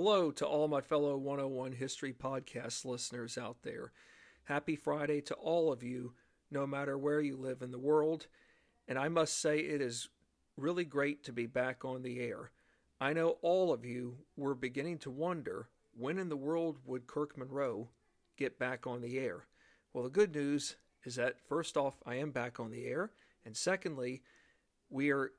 Hello to all my fellow 101 History Podcast listeners out there. Happy Friday to all of you, no matter where you live in the world. And I must say, it is really great to be back on the air. I know all of you were beginning to wonder when in the world would Kirk Monroe get back on the air. Well, the good news is that first off, I am back on the air. And secondly, we are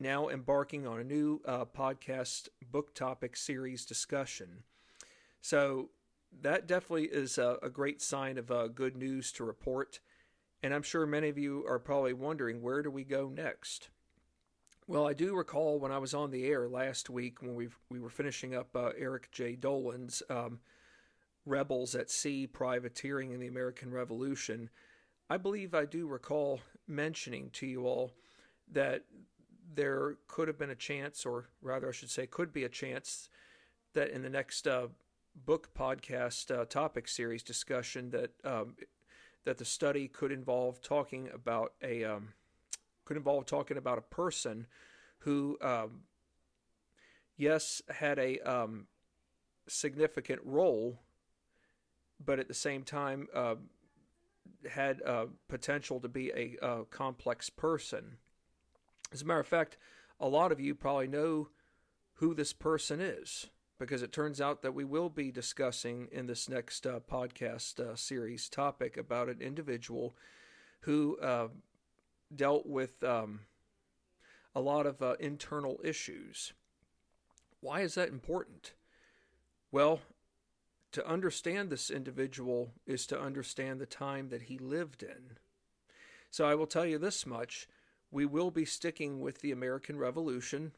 now embarking on a new uh, podcast book topic series discussion. So that definitely is a, a great sign of uh, good news to report. And I'm sure many of you are probably wondering where do we go next? Well, I do recall when I was on the air last week when we we were finishing up uh, Eric J. Dolin's um, Rebels at Sea Privateering in the American Revolution. I believe I do recall mentioning to you all that there could have been a chance, or rather, I should say, could be a chance that in the next uh, book podcast uh, topic series discussion that um, that the study could involve talking about a um, could involve talking about a person who um, yes had a um, significant role, but at the same time uh, had uh, potential to be a, a complex person. As a matter of fact, a lot of you probably know who this person is because it turns out that we will be discussing in this next uh, podcast uh, series topic about an individual who uh, dealt with um, a lot of uh, internal issues. Why is that important? Well, to understand this individual is to understand the time that he lived in. So I will tell you this much we will be sticking with the American Revolution.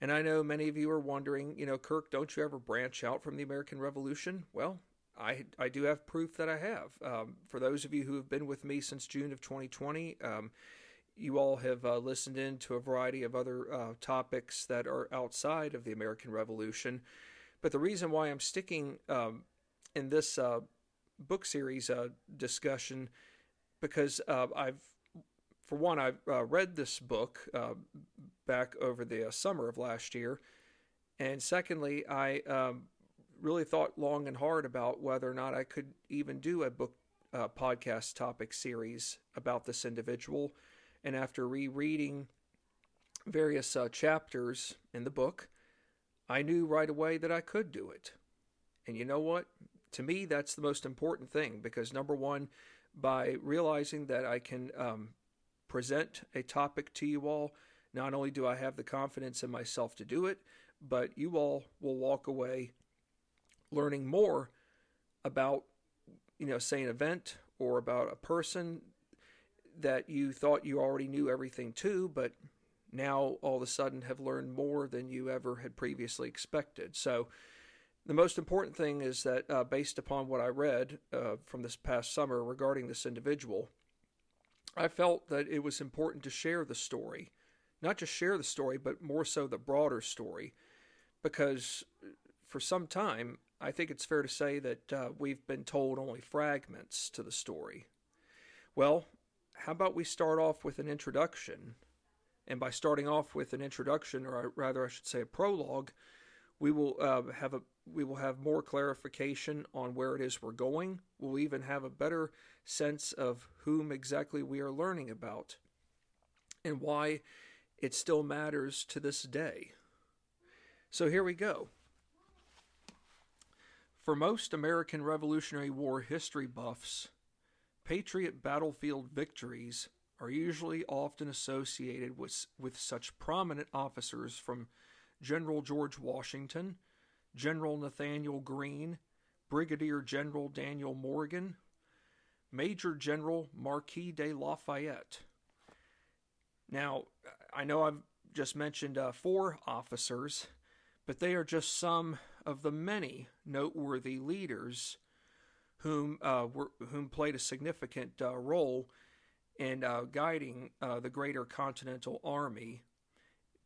And I know many of you are wondering, you know, Kirk, don't you ever branch out from the American Revolution? Well, I, I do have proof that I have. Um, for those of you who have been with me since June of 2020, um, you all have uh, listened in to a variety of other uh, topics that are outside of the American Revolution. But the reason why I'm sticking um, in this uh, book series uh, discussion, because uh, I've for one, I uh, read this book uh, back over the uh, summer of last year, and secondly, I um, really thought long and hard about whether or not I could even do a book uh, podcast topic series about this individual. And after rereading various uh, chapters in the book, I knew right away that I could do it. And you know what? To me, that's the most important thing because number one, by realizing that I can um, present a topic to you all, not only do I have the confidence in myself to do it, but you all will walk away learning more about, you know, say an event or about a person that you thought you already knew everything to, but now all of a sudden have learned more than you ever had previously expected. So, the most important thing is that, uh, based upon what I read uh, from this past summer regarding this individual, I felt that it was important to share the story. Not just share the story, but more so the broader story. Because for some time, I think it's fair to say that uh, we've been told only fragments to the story. Well, how about we start off with an introduction? And by starting off with an introduction, or rather, I should say a prologue, we will uh, have a we will have more clarification on where it is we're going. We'll even have a better sense of whom exactly we are learning about and why it still matters to this day. So here we go. For most American Revolutionary War history buffs, Patriot battlefield victories are usually often associated with, with such prominent officers from General George Washington, General Nathaniel Greene, Brigadier General Daniel Morgan, Major General Marquis de Lafayette. Now, I know I've just mentioned uh, four officers, but they are just some of the many noteworthy leaders whom uh, were, whom played a significant uh, role in uh, guiding uh, the Greater Continental Army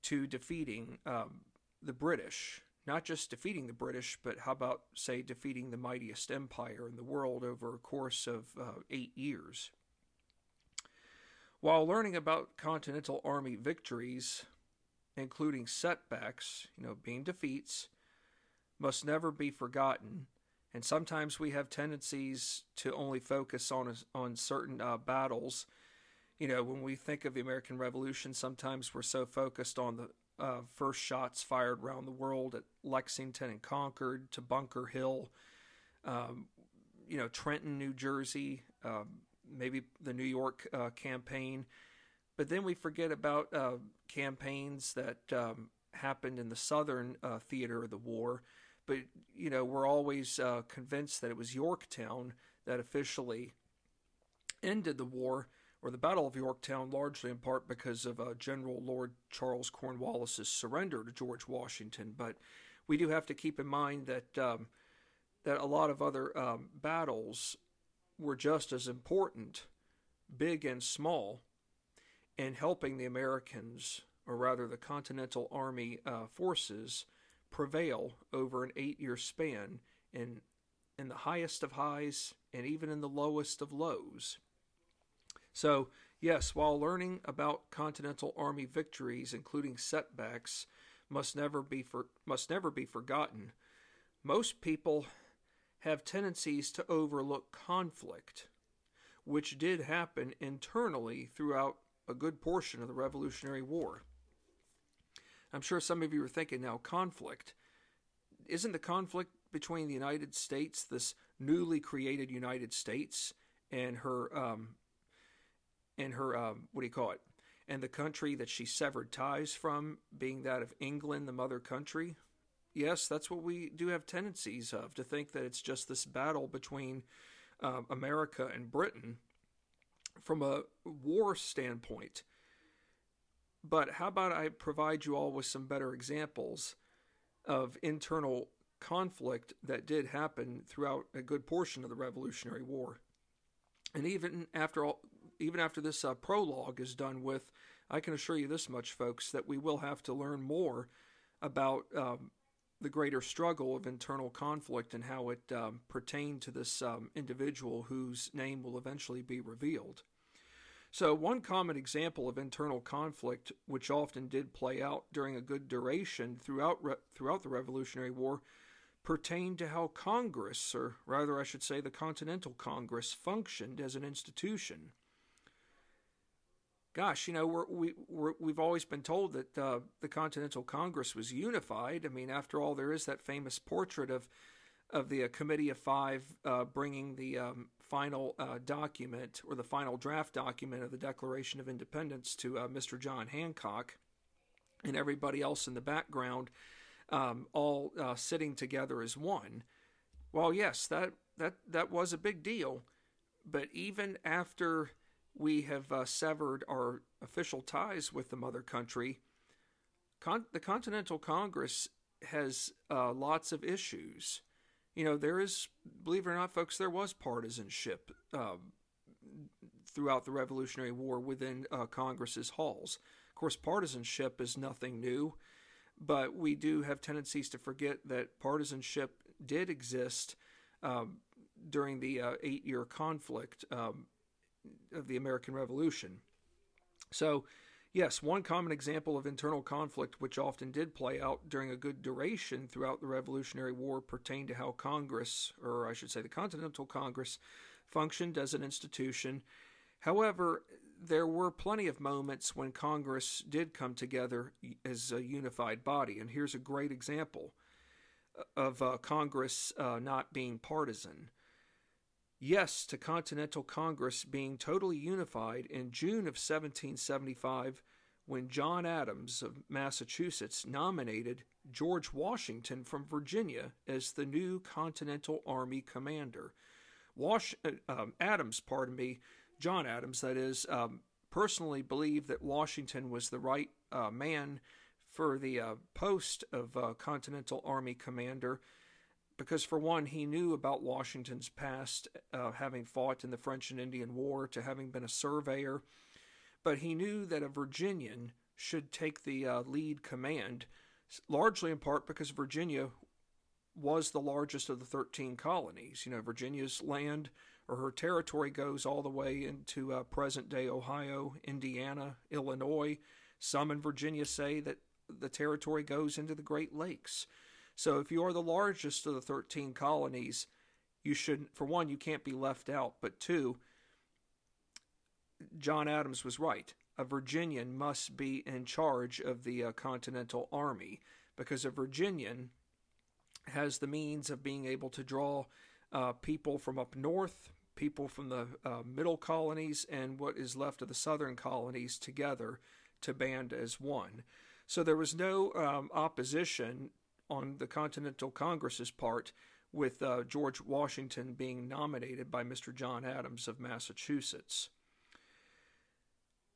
to defeating um, the British. Not just defeating the British, but how about, say, defeating the mightiest empire in the world over a course of uh, eight years? While learning about Continental Army victories, including setbacks, you know, being defeats, must never be forgotten. And sometimes we have tendencies to only focus on on certain uh, battles. You know, when we think of the American Revolution, sometimes we're so focused on the uh, first shots fired around the world at Lexington and Concord to Bunker Hill, um, you know, Trenton, New Jersey, um, maybe the New York uh, campaign. But then we forget about uh, campaigns that um, happened in the southern uh, theater of the war. But, you know, we're always uh, convinced that it was Yorktown that officially ended the war or the Battle of Yorktown, largely in part because of uh, General Lord Charles Cornwallis's surrender to George Washington. But we do have to keep in mind that um, that a lot of other um, battles were just as important, big and small, in helping the Americans, or rather the Continental Army uh, forces, prevail over an eight-year span in in the highest of highs and even in the lowest of lows. So, yes, while learning about Continental Army victories, including setbacks, must never be for, must never be forgotten, most people have tendencies to overlook conflict, which did happen internally throughout a good portion of the Revolutionary War. I'm sure some of you are thinking now, conflict. Isn't the conflict between the United States, this newly created United States, and her um, and her um, what do you call it? And the country that she severed ties from being that of england the mother country. Yes that's what we do have tendencies of to think that it's just this battle between uh, america and britain from a war standpoint. But how about i provide you all with some better examples of internal conflict that did happen throughout a good portion of the revolutionary war? And even after all even after this uh, prologue is done with, I can assure you this much, folks, that we will have to learn more about um, the greater struggle of internal conflict and how it um, pertained to this um, individual whose name will eventually be revealed. So, one common example of internal conflict, which often did play out during a good duration throughout re- throughout the Revolutionary War, pertained to how Congress, or rather, I should say, the Continental Congress, functioned as an institution gosh, you know, we're, we we're, we've always been told that uh, the Continental Congress was unified. I mean, after all, there is that famous portrait of of the uh, Committee of Five uh, bringing the um, final uh, document or the final draft document of the Declaration of Independence to uh, Mr. John Hancock, and everybody else in the background, um, all uh, sitting together as one. Well, yes, that that that was a big deal, but even after we have uh, severed our official ties with the mother country. Con- the Continental Congress has uh, lots of issues. You know, there is, believe it or not, folks, there was partisanship uh, throughout the Revolutionary War within uh, Congress's halls. Of course, partisanship is nothing new, but we do have tendencies to forget that partisanship did exist um, during the uh, eight year conflict um, of the American Revolution. So, yes, one common example of internal conflict, which often did play out during a good duration throughout the Revolutionary War, pertained to how Congress, or I should say the Continental Congress, functioned as an institution. However, there were plenty of moments when Congress did come together as a unified body, and here's a great example of uh, Congress uh, not being partisan yes to Continental Congress being totally unified in June of 1775 when John Adams of Massachusetts nominated George Washington from Virginia as the new Continental Army commander. Wash, uh, um, Adams, pardon me, John Adams, that is, um, personally believed that Washington was the right uh, man for the uh, post of uh, Continental Army commander because for one, he knew about Washington's past, uh, having fought in the French and Indian War, to having been a surveyor, but he knew that a Virginian should take the uh, lead command, largely in part because Virginia was the largest of the 13 colonies. You know, Virginia's land or her territory goes all the way into uh, present day Ohio, Indiana, Illinois. Some in Virginia say that the territory goes into the Great Lakes. So if you are the largest of the 13 colonies, you should, for one, you can't be left out, but two, John Adams was right. A Virginian must be in charge of the uh, Continental Army because a Virginian has the means of being able to draw uh, people from up north, people from the uh, middle colonies, and what is left of the southern colonies together to band as one. So there was no um, opposition on the Continental Congress's part with uh, George Washington being nominated by Mr. John Adams of Massachusetts.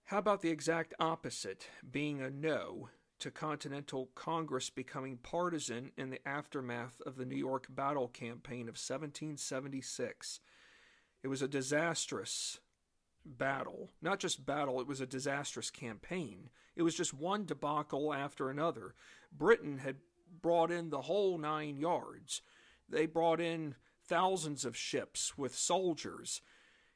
How about the exact opposite, being a no to Continental Congress becoming partisan in the aftermath of the New York battle campaign of 1776? It was a disastrous battle. Not just battle, it was a disastrous campaign. It was just one debacle after another. Britain had brought in the whole nine yards. They brought in thousands of ships with soldiers.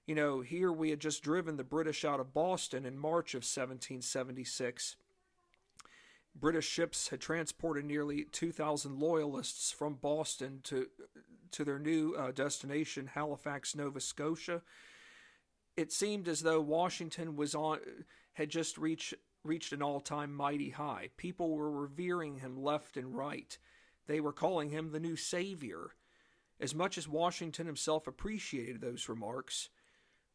You know, here we had just driven the British out of Boston in March of 1776. British ships had transported nearly 2,000 loyalists from Boston to to their new uh, destination, Halifax, Nova Scotia. It seemed as though Washington was on had just reached reached an all-time mighty high. People were revering him left and right. They were calling him the new savior. As much as Washington himself appreciated those remarks,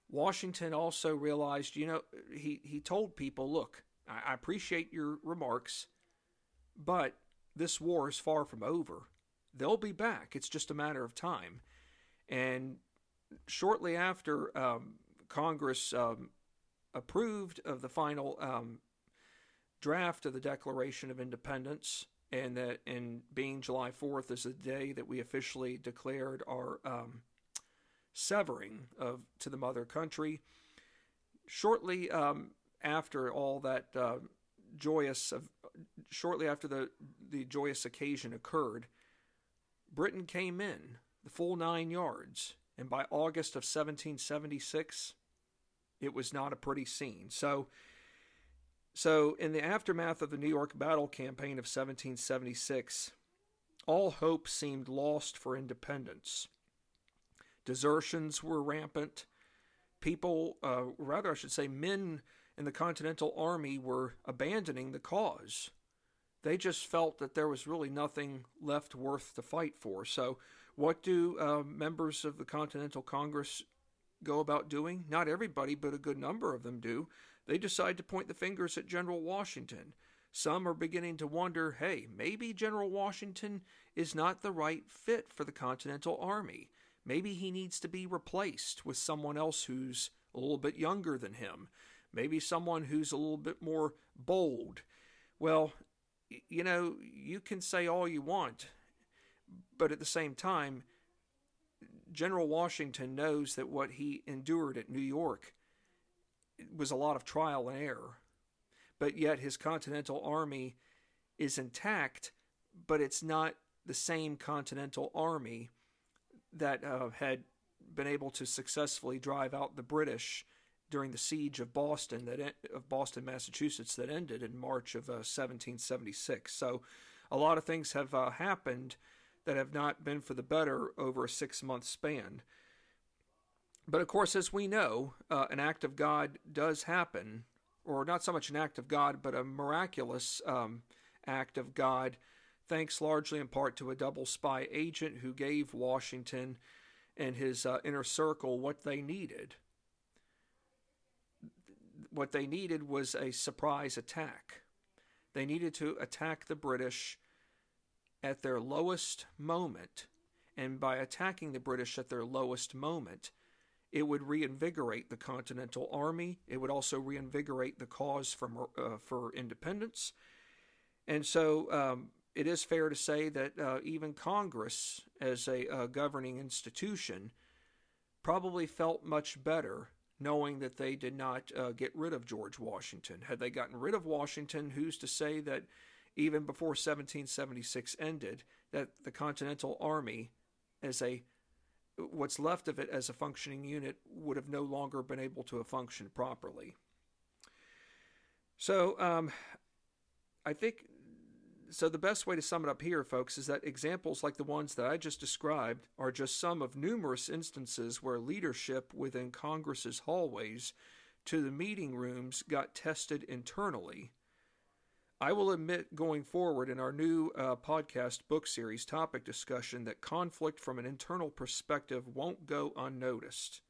Washington also realized, you know, he, he told people, look, I, I appreciate your remarks, but this war is far from over. They'll be back. It's just a matter of time. And shortly after um, Congress um, approved of the final um, draft of the Declaration of Independence, and that in being July 4th is the day that we officially declared our um, severing of to the mother country. Shortly um, after all that uh, joyous, uh, shortly after the the joyous occasion occurred, Britain came in the full nine yards, and by August of 1776, it was not a pretty scene. So so, in the aftermath of the New York battle campaign of 1776, all hope seemed lost for independence. Desertions were rampant. People, uh, rather, I should say, men in the Continental Army were abandoning the cause. They just felt that there was really nothing left worth to fight for. So, what do uh, members of the Continental Congress go about doing? Not everybody, but a good number of them do. They decide to point the fingers at General Washington. Some are beginning to wonder hey, maybe General Washington is not the right fit for the Continental Army. Maybe he needs to be replaced with someone else who's a little bit younger than him. Maybe someone who's a little bit more bold. Well, you know, you can say all you want, but at the same time, General Washington knows that what he endured at New York was a lot of trial and error. But yet his Continental Army is intact, but it's not the same Continental Army that uh, had been able to successfully drive out the British during the siege of Boston that of Boston, Massachusetts that ended in March of uh, 1776. So a lot of things have uh, happened that have not been for the better over a six month span. But of course, as we know, uh, an act of God does happen, or not so much an act of God, but a miraculous um, act of God, thanks largely in part to a double spy agent who gave Washington and his uh, inner circle what they needed. What they needed was a surprise attack. They needed to attack the British at their lowest moment. And by attacking the British at their lowest moment, it would reinvigorate the Continental Army. It would also reinvigorate the cause for, uh, for independence. And so um, it is fair to say that uh, even Congress, as a uh, governing institution, probably felt much better knowing that they did not uh, get rid of George Washington. Had they gotten rid of Washington, who's to say that even before 1776 ended, that the Continental Army, as a what's left of it as a functioning unit would have no longer been able to have functioned properly. So um, I think so the best way to sum it up here, folks, is that examples like the ones that I just described are just some of numerous instances where leadership within Congress's hallways to the meeting rooms got tested internally. I will admit going forward in our new uh, podcast book series topic discussion that conflict from an internal perspective won't go unnoticed.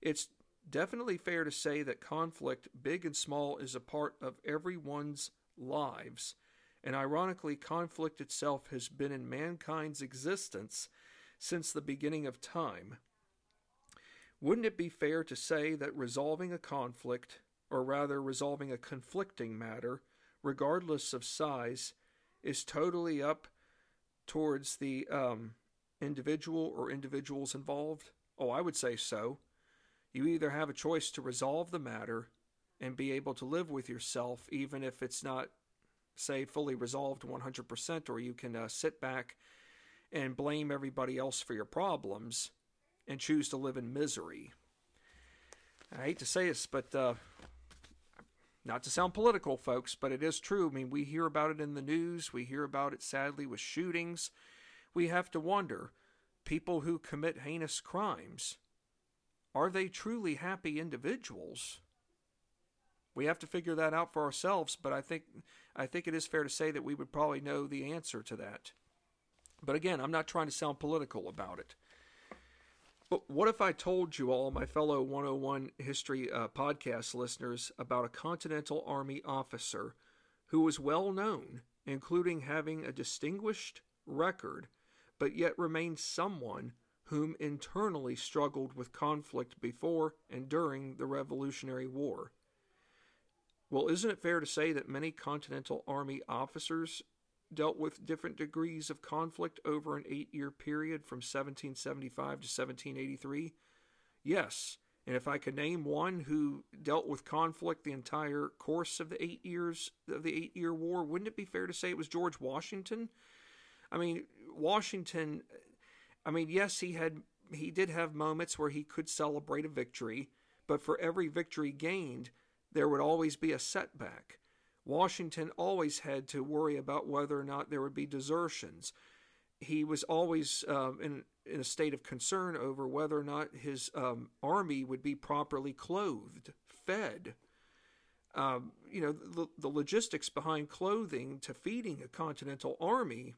It's definitely fair to say that conflict, big and small, is a part of everyone's lives and ironically, conflict itself has been in mankind's existence since the beginning of time. Wouldn't it be fair to say that resolving a conflict, or rather resolving a conflicting matter, regardless of size, is totally up towards the um, individual or individuals involved? Oh, I would say so. You either have a choice to resolve the matter and be able to live with yourself, even if it's not say, fully resolved 100%, or you can uh, sit back and blame everybody else for your problems and choose to live in misery. I hate to say this, but uh, not to sound political, folks, but it is true. I mean, we hear about it in the news, we hear about it sadly with shootings. We have to wonder people who commit heinous crimes are they truly happy individuals? We have to figure that out for ourselves, but I think I think it is fair to say that we would probably know the answer to that. But again, I'm not trying to sound political about it. But what if I told you all, my fellow 101 History uh, podcast listeners, about a Continental Army officer who was well known, including having a distinguished record, but yet remained someone whom internally struggled with conflict before and during the Revolutionary War? Well, isn't it fair to say that many Continental Army officers dealt with different degrees of conflict over an eight year period from 1775 to 1783? Yes. And if I could name one who dealt with conflict the entire course of the eight years of the eight year war, wouldn't it be fair to say it was George Washington? I mean, Washington, I mean, yes, he had he did have moments where he could celebrate a victory, but for every victory gained, there would always be a setback. Washington always had to worry about whether or not there would be desertions. He was always um, in, in a state of concern over whether or not his um, army would be properly clothed, fed. Um, you know, the, the, logistics behind clothing to feeding a continental army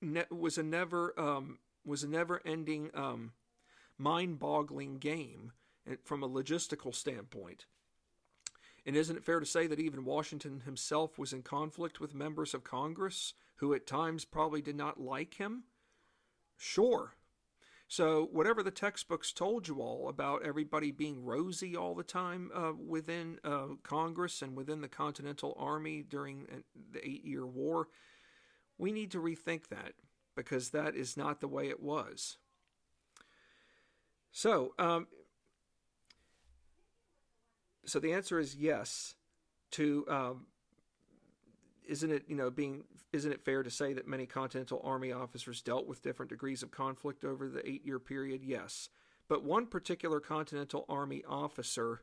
ne- was a never um, was a never ending, um, mind boggling game from a logistical standpoint. And isn't it fair to say that even Washington himself was in conflict with members of Congress who at times probably did not like him? Sure. So, whatever the textbooks told you all about everybody being rosy all the time uh, within uh, Congress and within the Continental Army during uh, the Eight Year War, we need to rethink that because that is not the way it was. So, um, so the answer is yes. To um, isn't it you know being isn't it fair to say that many Continental Army officers dealt with different degrees of conflict over the eight year period? Yes, but one particular Continental Army officer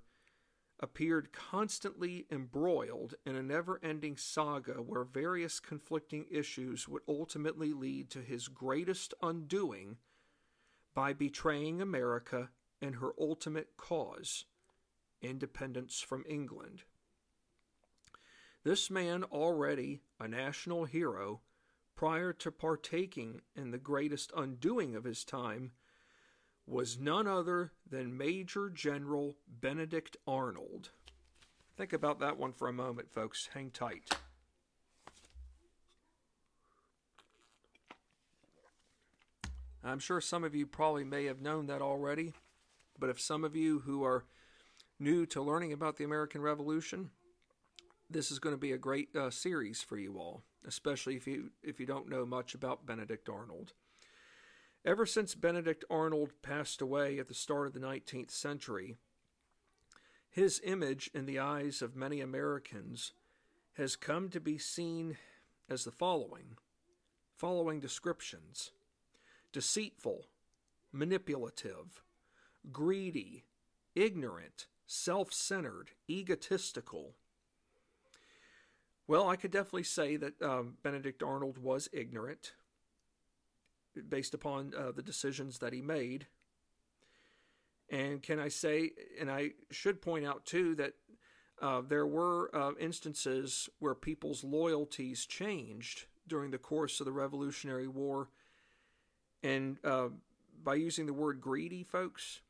appeared constantly embroiled in a never ending saga where various conflicting issues would ultimately lead to his greatest undoing by betraying America and her ultimate cause independence from England. This man, already a national hero, prior to partaking in the greatest undoing of his time, was none other than Major General Benedict Arnold. Think about that one for a moment, folks. Hang tight. I'm sure some of you probably may have known that already, but if some of you who are new to learning about the American Revolution, this is going to be a great uh, series for you all, especially if you if you don't know much about Benedict Arnold. Ever since Benedict Arnold passed away at the start of the 19th century, his image in the eyes of many Americans has come to be seen as the following following descriptions deceitful, manipulative, greedy, ignorant, self centered, egotistical. Well, I could definitely say that um, Benedict Arnold was ignorant based upon uh, the decisions that he made. And can I say, and I should point out too, that uh, there were uh, instances where people's loyalties changed during the course of the Revolutionary War. And uh, by using the word greedy, folks,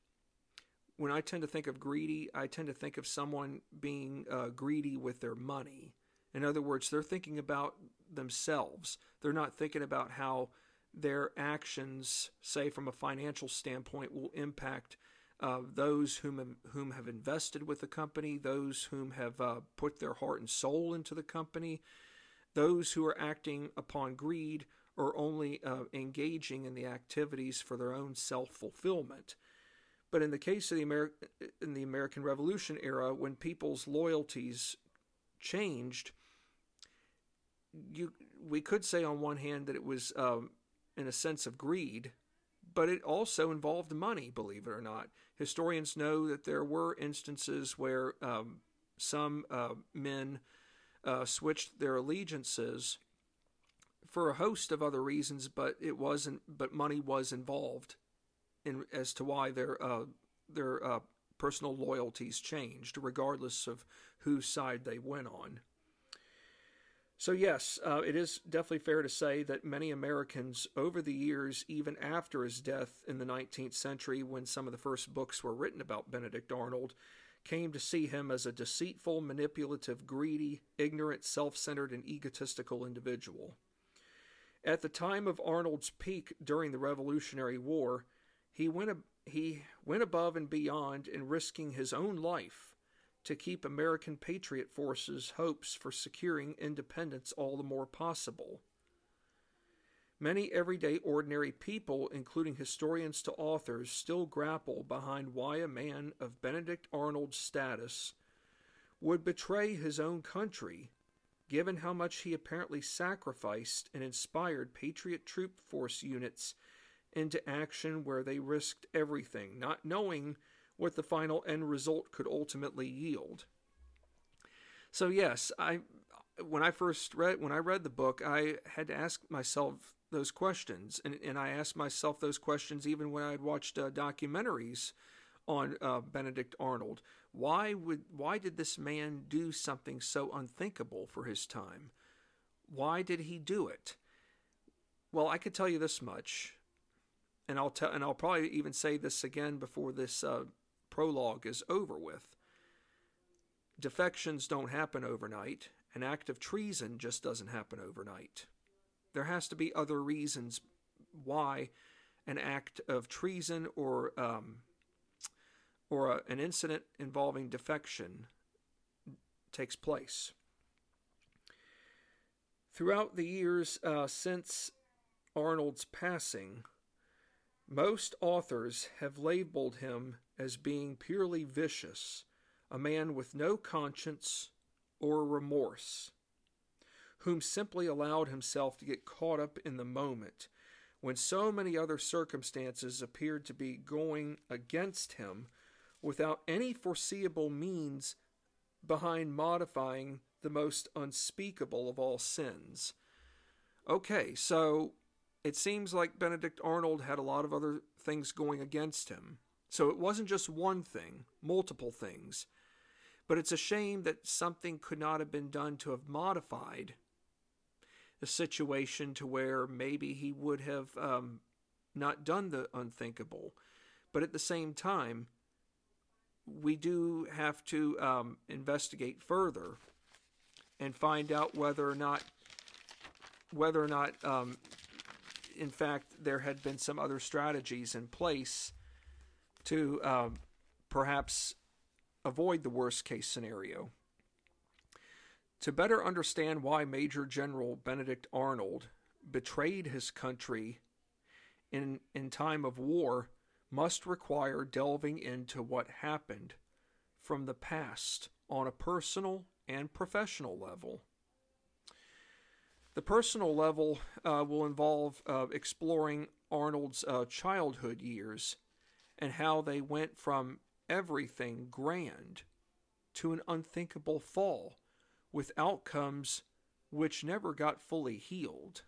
when I tend to think of greedy, I tend to think of someone being uh, greedy with their money. In other words, they're thinking about themselves. They're not thinking about how their actions, say from a financial standpoint, will impact uh, those whom whom have invested with the company, those whom have uh, put their heart and soul into the company, those who are acting upon greed or only uh, engaging in the activities for their own self fulfillment. But in the case of the in the American Revolution era, when people's loyalties changed, you we could say on one hand that it was um, in a sense of greed, but it also involved money. Believe it or not, historians know that there were instances where um, some uh, men uh, switched their allegiances for a host of other reasons, but it wasn't. But money was involved in as to why their uh, their uh, personal loyalties changed, regardless of whose side they went on. So, yes, uh, it is definitely fair to say that many Americans over the years, even after his death in the 19th century, when some of the first books were written about Benedict Arnold, came to see him as a deceitful, manipulative, greedy, ignorant, self centered, and egotistical individual. At the time of Arnold's peak during the Revolutionary War, he went, he went above and beyond in risking his own life to keep American patriot forces' hopes for securing independence all the more possible. Many everyday ordinary people, including historians to authors, still grapple behind why a man of Benedict Arnold's status would betray his own country, given how much he apparently sacrificed and inspired Patriot troop force units into action where they risked everything, not knowing what the final end result could ultimately yield. So yes, I when I first read when I read the book, I had to ask myself those questions, and and I asked myself those questions even when I had watched uh, documentaries on uh, Benedict Arnold. Why would why did this man do something so unthinkable for his time? Why did he do it? Well, I could tell you this much, and I'll tell, and I'll probably even say this again before this uh, prologue is over with. Defections don't happen overnight. An act of treason just doesn't happen overnight. There has to be other reasons why an act of treason or um, or a, an incident involving defection takes place. Throughout the years uh, since Arnold's passing, most authors have labeled him as being purely vicious, a man with no conscience or remorse, whom simply allowed himself to get caught up in the moment when so many other circumstances appeared to be going against him without any foreseeable means behind modifying the most unspeakable of all sins. Okay, so it seems like Benedict Arnold had a lot of other things going against him. So it wasn't just one thing, multiple things. But it's a shame that something could not have been done to have modified the situation to where maybe he would have um, not done the unthinkable. But at the same time, we do have to um, investigate further and find out whether or not whether or not um, in fact, there had been some other strategies in place to um, perhaps avoid the worst case scenario. To better understand why Major General Benedict Arnold betrayed his country in, in time of war must require delving into what happened from the past on a personal and professional level. The personal level uh, will involve uh, exploring Arnold's uh, childhood years and how they went from everything grand to an unthinkable fall with outcomes which never got fully healed.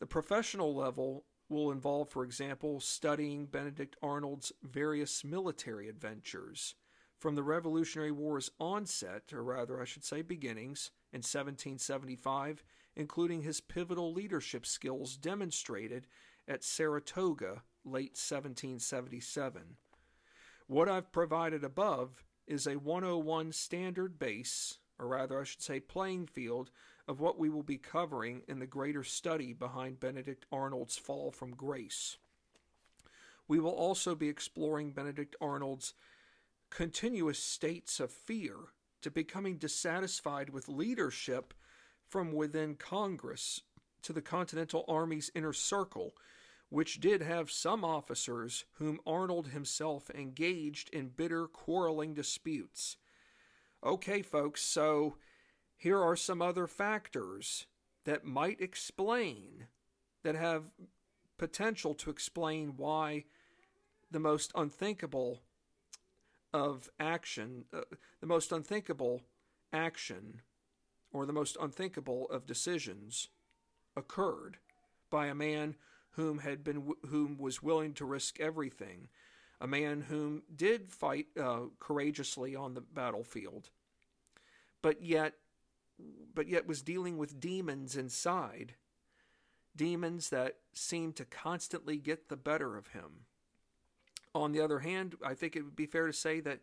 The professional level will involve, for example, studying Benedict Arnold's various military adventures from the Revolutionary War's onset, or rather, I should say, beginnings, in 1775, including his pivotal leadership skills demonstrated at Saratoga late 1777. What I've provided above is a 101 standard base, or rather, I should say, playing field of what we will be covering in the greater study behind Benedict Arnold's fall from grace. We will also be exploring Benedict Arnold's continuous states of fear to becoming dissatisfied with leadership from within Congress to the Continental Army's inner circle, which did have some officers whom Arnold himself engaged in bitter quarreling disputes. Okay, folks, so here are some other factors that might explain, that have potential to explain why the most unthinkable of action, uh, the most unthinkable action, or the most unthinkable of decisions occurred by a man whom had been whom was willing to risk everything, a man whom did fight uh, courageously on the battlefield, but yet but yet was dealing with demons inside, demons that seemed to constantly get the better of him. On the other hand, I think it would be fair to say that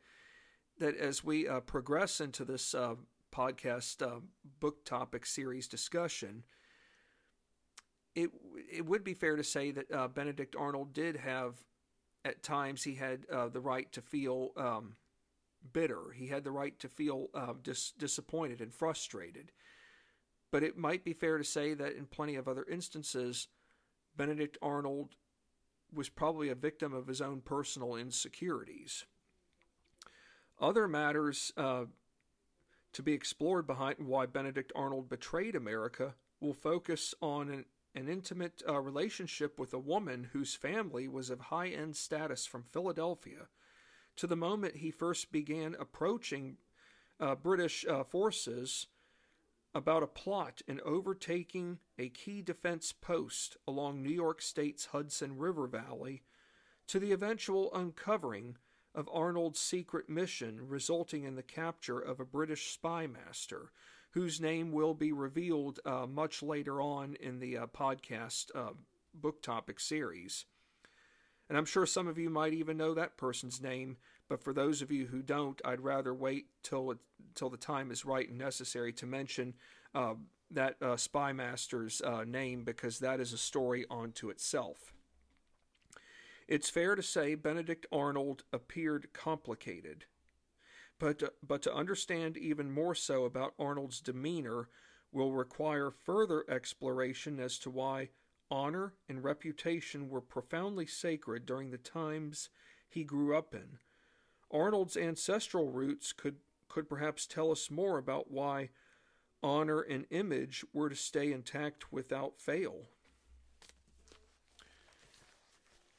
that as we uh, progress into this uh, podcast uh, book topic series discussion, it it would be fair to say that uh, Benedict Arnold did have, at times, he had uh, the right to feel um, bitter. He had the right to feel uh, dis- disappointed and frustrated. But it might be fair to say that in plenty of other instances, Benedict Arnold was probably a victim of his own personal insecurities. Other matters uh, to be explored behind why Benedict Arnold betrayed America will focus on an, an intimate uh, relationship with a woman whose family was of high end status from Philadelphia to the moment he first began approaching uh, British uh, forces about a plot in overtaking a key defense post along New York State's Hudson River Valley, to the eventual uncovering of Arnold's secret mission, resulting in the capture of a British spy master, whose name will be revealed uh, much later on in the uh, podcast uh, book topic series. And I'm sure some of you might even know that person's name, but for those of you who don't, I'd rather wait till till the time is right and necessary to mention uh, that uh, Spy Master's uh, name because that is a story unto itself. It's fair to say Benedict Arnold appeared complicated, but but to understand even more so about Arnold's demeanor will require further exploration as to why honor and reputation were profoundly sacred during the times he grew up in. Arnold's ancestral roots could, could perhaps tell us more about why honor and image were to stay intact without fail.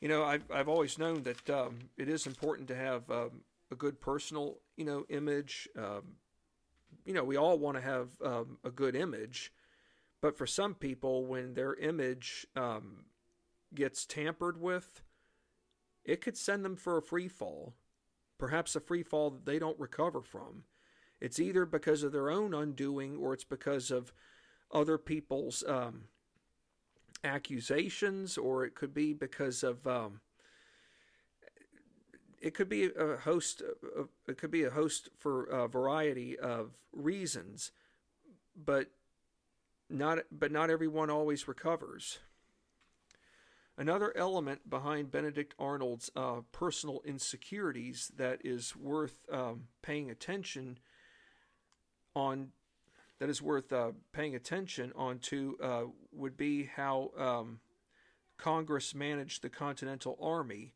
You know, I've, I've always known that um, it is important to have um, a good personal, you know, image. Um, you know, we all want to have um, a good image, but for some people, when their image um, gets tampered with, it could send them for a free fall, perhaps a free fall that they don't recover from. It's either because of their own undoing or it's because of other people's um, accusations, or it could be because of um, it could be a host. Of, it could be a host for a variety of reasons, but not but not everyone always recovers. Another element behind Benedict Arnold's uh, personal insecurities that is worth um, paying attention on, that is worth uh, paying attention on to, uh, would be how um, Congress managed the Continental Army,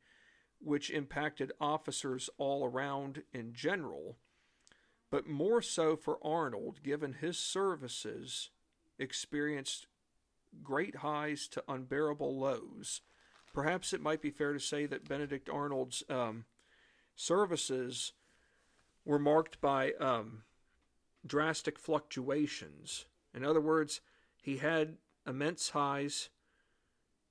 which impacted officers all around in general, but more so for Arnold, given his services experienced great highs to unbearable lows. Perhaps it might be fair to say that Benedict Arnold's um, services were marked by um, drastic fluctuations. In other words, he had immense highs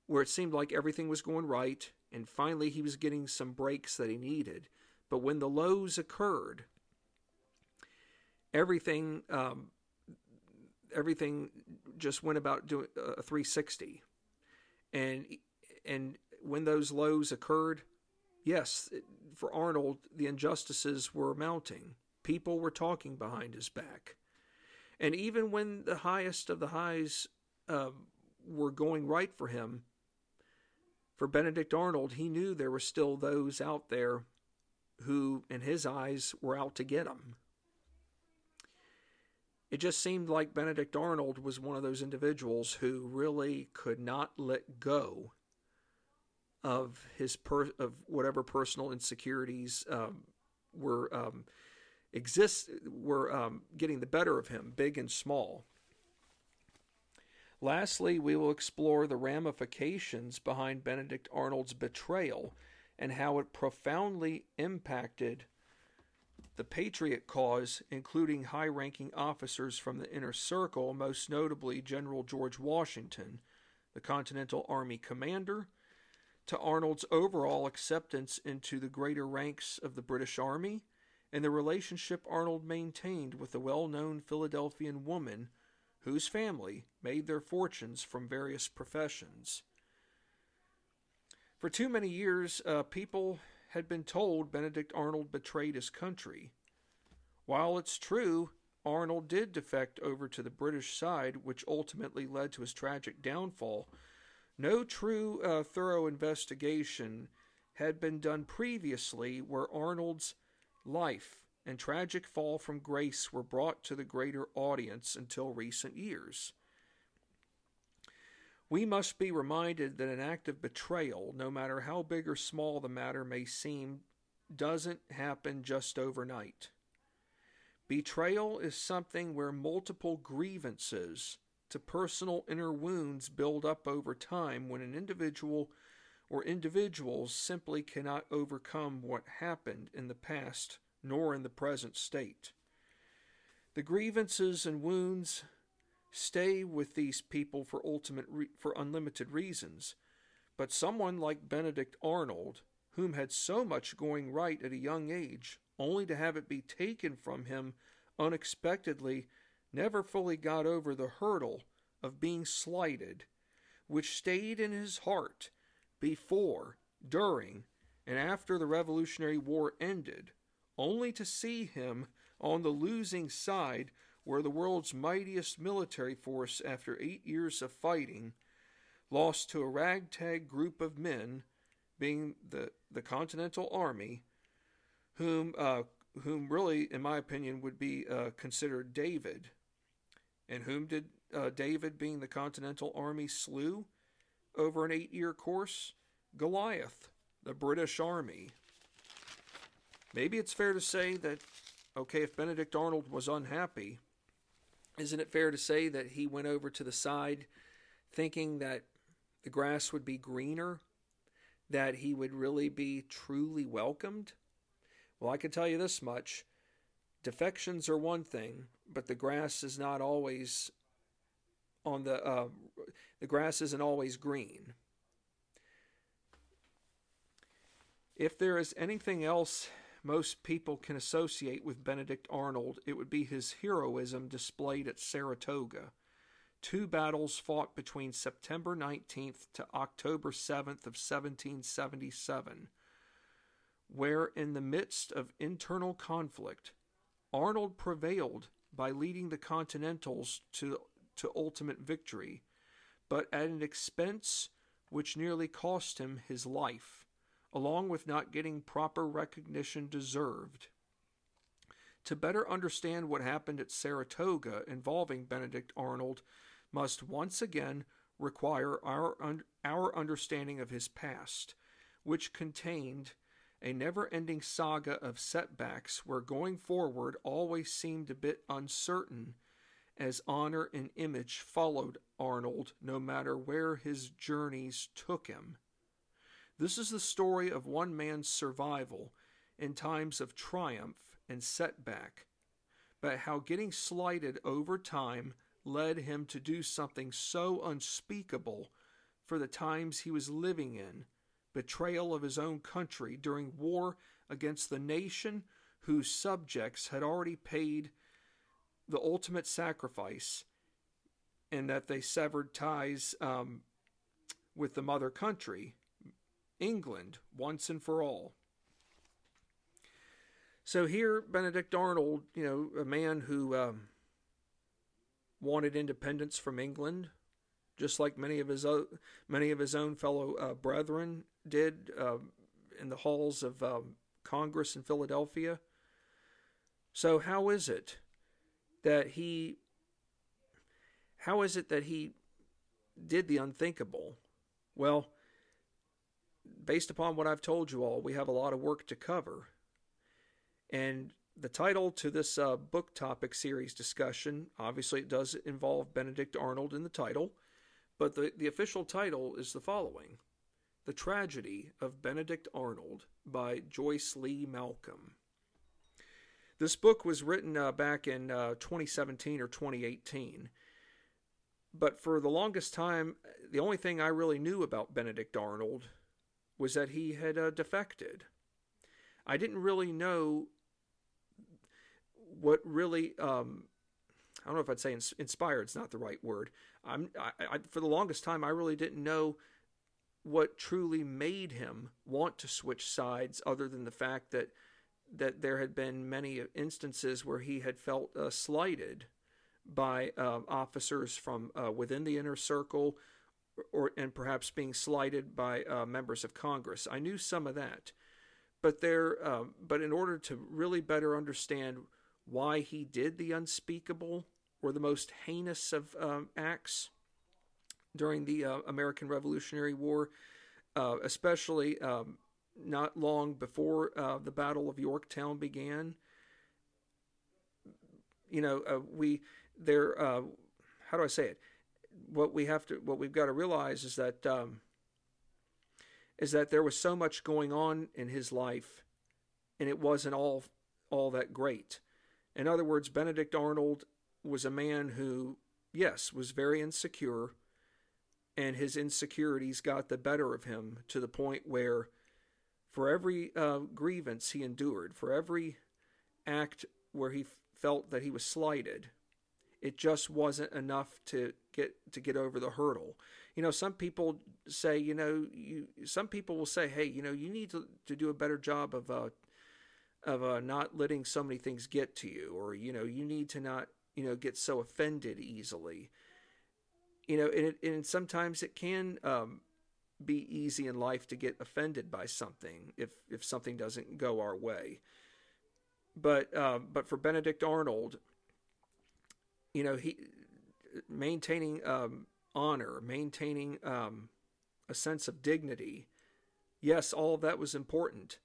where it seemed like everything was going right, and finally he was getting some breaks that he needed. But when the lows occurred, everything um, everything just went about doing a 360, and and when those lows occurred, yes, for Arnold, the injustices were mounting. People were talking behind his back. And even when the highest of the highs uh, were going right for him, for Benedict Arnold, he knew there were still those out there who, in his eyes, were out to get him. It just seemed like Benedict Arnold was one of those individuals who really could not let go of his per- of whatever personal insecurities um, were um, exist were um, getting the better of him, big and small. Lastly, we will explore the ramifications behind Benedict Arnold's betrayal and how it profoundly impacted the Patriot cause, including high ranking officers from the inner circle, most notably General George Washington, the Continental Army commander, to Arnold's overall acceptance into the greater ranks of the British Army and the relationship Arnold maintained with a well known Philadelphian woman whose family made their fortunes from various professions. For too many years, uh, people had been told Benedict Arnold betrayed his country. While it's true, Arnold did defect over to the British side, which ultimately led to his tragic downfall no true uh, thorough investigation had been done previously where Arnold's life and tragic fall from grace were brought to the greater audience until recent years. We must be reminded that an act of betrayal, no matter how big or small the matter may seem, doesn't happen just overnight. Betrayal is something where multiple grievances to personal inner wounds build up over time when an individual or individuals simply cannot overcome what happened in the past nor in the present state. The grievances and wounds stay with these people for ultimate re- for unlimited reasons, but someone like Benedict Arnold, whom had so much going right at a young age, only to have it be taken from him unexpectedly never fully got over the hurdle of being slighted, which stayed in his heart before, during, and after the Revolutionary War ended, only to see him on the losing side where the world's mightiest military force, after eight years of fighting, lost to a ragtag group of men, being the, the Continental Army, whom, uh, whom really, in my opinion, would be uh, considered David and whom did uh, David, being the Continental Army, slew over an eight year course? Goliath, the British Army. Maybe it's fair to say that, okay, if Benedict Arnold was unhappy, isn't it fair to say that he went over to the side thinking that the grass would be greener, that he would really be truly welcomed? Well, I can tell you this much defections are one thing, but the grass is not always on the uh, the grass isn't always green. If there is anything else most people can associate with Benedict Arnold, it would be his heroism displayed at Saratoga. Two battles fought between September 19th to October 7th of 1777, where in the midst of internal conflict, Arnold prevailed by leading the Continentals to, to ultimate victory, but at an expense which nearly cost him his life, along with not getting proper recognition deserved. To better understand what happened at Saratoga involving Benedict Arnold must once again require our, our understanding of his past, which contained a never ending saga of setbacks where going forward always seemed a bit uncertain as honor and image followed Arnold no matter where his journeys took him. This is the story of one man's survival in times of triumph and setback, but how getting slighted over time led him to do something so unspeakable for the times he was living in betrayal of his own country during war against the nation whose subjects had already paid the ultimate sacrifice and that they severed ties um, with the mother country, England, once and for all. So here, Benedict Arnold, you know, a man who um, wanted independence from England, just like many of his o- many of his own fellow uh, brethren did uh, in the halls of um, Congress in Philadelphia. So how is it that he how is it that he did the unthinkable? Well, based upon what I've told you all, we have a lot of work to cover. And the title to this uh, book topic series discussion, obviously, it does involve Benedict Arnold in the title, but the, the official title is the following The Tragedy of Benedict Arnold by Joyce Lee Malcolm. This book was written uh, back in uh, 2017 or 2018. But for the longest time, the only thing I really knew about Benedict Arnold was that he had uh, defected. I didn't really know what really um, I don't know if I'd say ins- inspired. It's not the right word. I'm I, I, for the longest time I really didn't know what truly made him want to switch sides, other than the fact that that there had been many instances where he had felt uh, slighted by uh, officers from uh, within the inner circle, or and perhaps being slighted by uh, members of Congress. I knew some of that, but there, um, but in order to really better understand why he did the unspeakable or the most heinous of um, acts during the uh, American Revolutionary War, uh, especially um, not long before uh, the Battle of Yorktown began. You know, uh, we there. Uh, how do I say it? What we have to, what we've got to realize is that um, is that there was so much going on in his life, and it wasn't all all that great. In other words, Benedict Arnold was a man who, yes, was very insecure, and his insecurities got the better of him to the point where, for every uh, grievance he endured, for every act where he felt that he was slighted, it just wasn't enough to get to get over the hurdle. You know, some people say, you know, you some people will say, hey, you know, you need to, to do a better job of uh, of uh, not letting so many things get to you, or you know, you need to not you know get so offended easily. You know, and, it, and sometimes it can um, be easy in life to get offended by something if if something doesn't go our way. But uh, but for Benedict Arnold, you know, he maintaining um, honor, maintaining um, a sense of dignity. Yes, all of that was important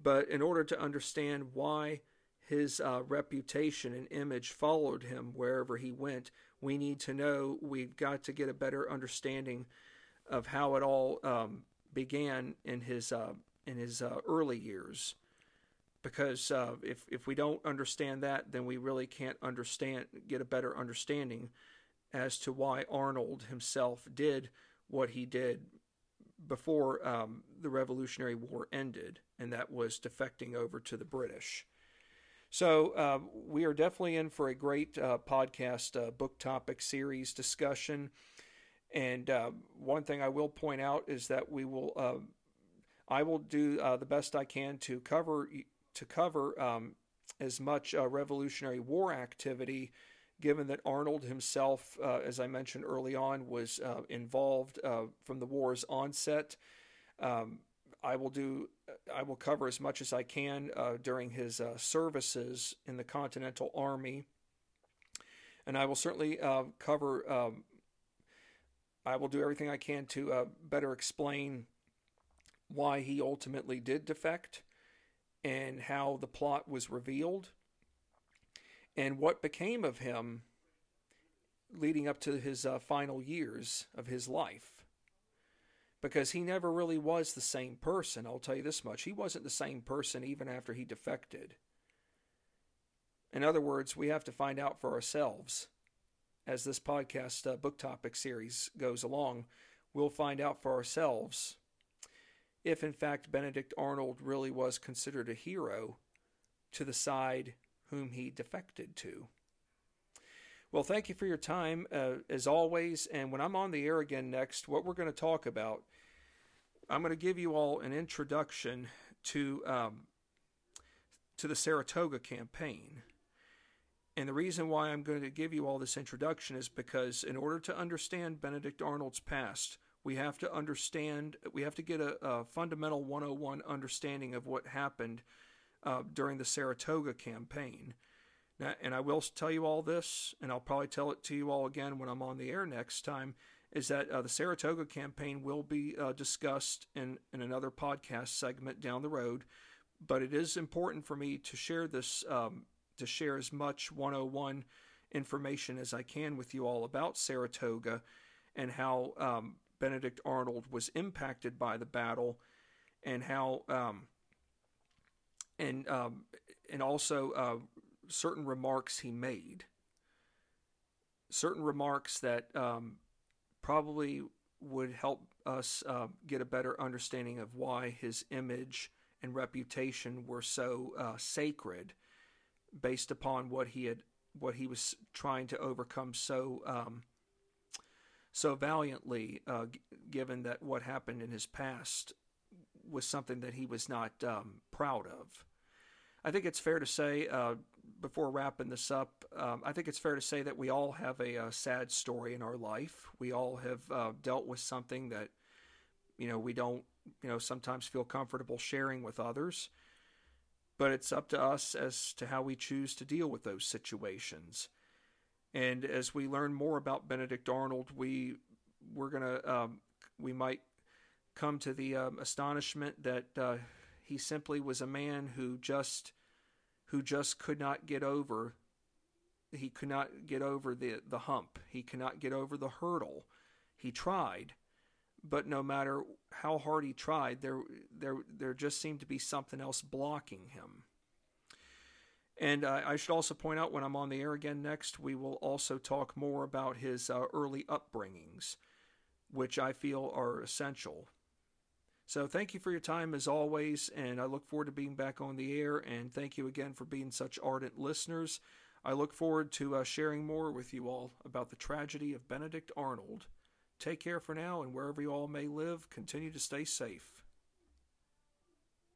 but in order to understand why his uh, reputation and image followed him wherever he went, we need to know, we've got to get a better understanding of how it all um, began in his, uh, in his uh, early years. Because uh, if, if we don't understand that, then we really can't understand, get a better understanding as to why Arnold himself did what he did before um, the Revolutionary War ended, and that was defecting over to the British. So uh, we are definitely in for a great uh, podcast uh, book topic series discussion. And uh, one thing I will point out is that we will, um, I will do uh, the best I can to cover to cover um, as much uh, Revolutionary War activity given that Arnold himself, uh, as I mentioned early on, was uh, involved uh, from the war's onset. Um, I will do. I will cover as much as I can uh, during his uh, services in the Continental Army, and I will certainly cover. Um, I will do everything I can to better explain why he ultimately did defect and how the plot was revealed and what became of him leading up to his uh, final years of his life. Because he never really was the same person, I'll tell you this much. He wasn't the same person even after he defected. In other words, we have to find out for ourselves. As this podcast uh, book topic series goes along, we'll find out for ourselves if, in fact, Benedict Arnold really was considered a hero to the side whom he defected to. Well, thank you for your time, uh, as always. And when I'm on the air again next, what we're going to talk about, I'm going to give you all an introduction to um, to the Saratoga campaign. And the reason why I'm going to give you all this introduction is because in order to understand Benedict Arnold's past, we have to understand, we have to get a, a fundamental 101 understanding of what happened uh, during the Saratoga campaign. Now, and I will tell you all this, and I'll probably tell it to you all again when I'm on the air next time, is that uh, the Saratoga campaign will be uh, discussed in, in another podcast segment down the road. But it is important for me to share this, um, to share as much 101 information as I can with you all about Saratoga and how um, Benedict Arnold was impacted by the battle, and how um, and um, and also uh, certain remarks he made, certain remarks that um, probably would help us uh, get a better understanding of why his image and reputation were so uh, sacred, based upon what he had what he was trying to overcome so um, so valiantly, uh, given that what happened in his past was something that he was not um, proud of. I think it's fair to say, uh, before wrapping this up, um, I think it's fair to say that we all have a, a sad story in our life. We all have uh, dealt with something that, you know, we don't, you know, sometimes feel comfortable sharing with others. But it's up to us as to how we choose to deal with those situations. And as we learn more about Benedict Arnold, we we're gonna um, we might come to the um, astonishment that uh, he simply was a man who just who just could not get over he could not get over the the hump. He could not get over the hurdle. He tried, but no matter how hard he tried, there there there just seemed to be something else blocking him. And uh, I should also point out when I'm on the air again next, we will also talk more about his uh, early upbringings, which I feel are essential. So thank you for your time as always, and I look forward to being back on the air. And thank you again for being such ardent listeners. I look forward to uh, sharing more with you all about the tragedy of Benedict Arnold. Take care for now, and wherever you all may live, continue to stay safe.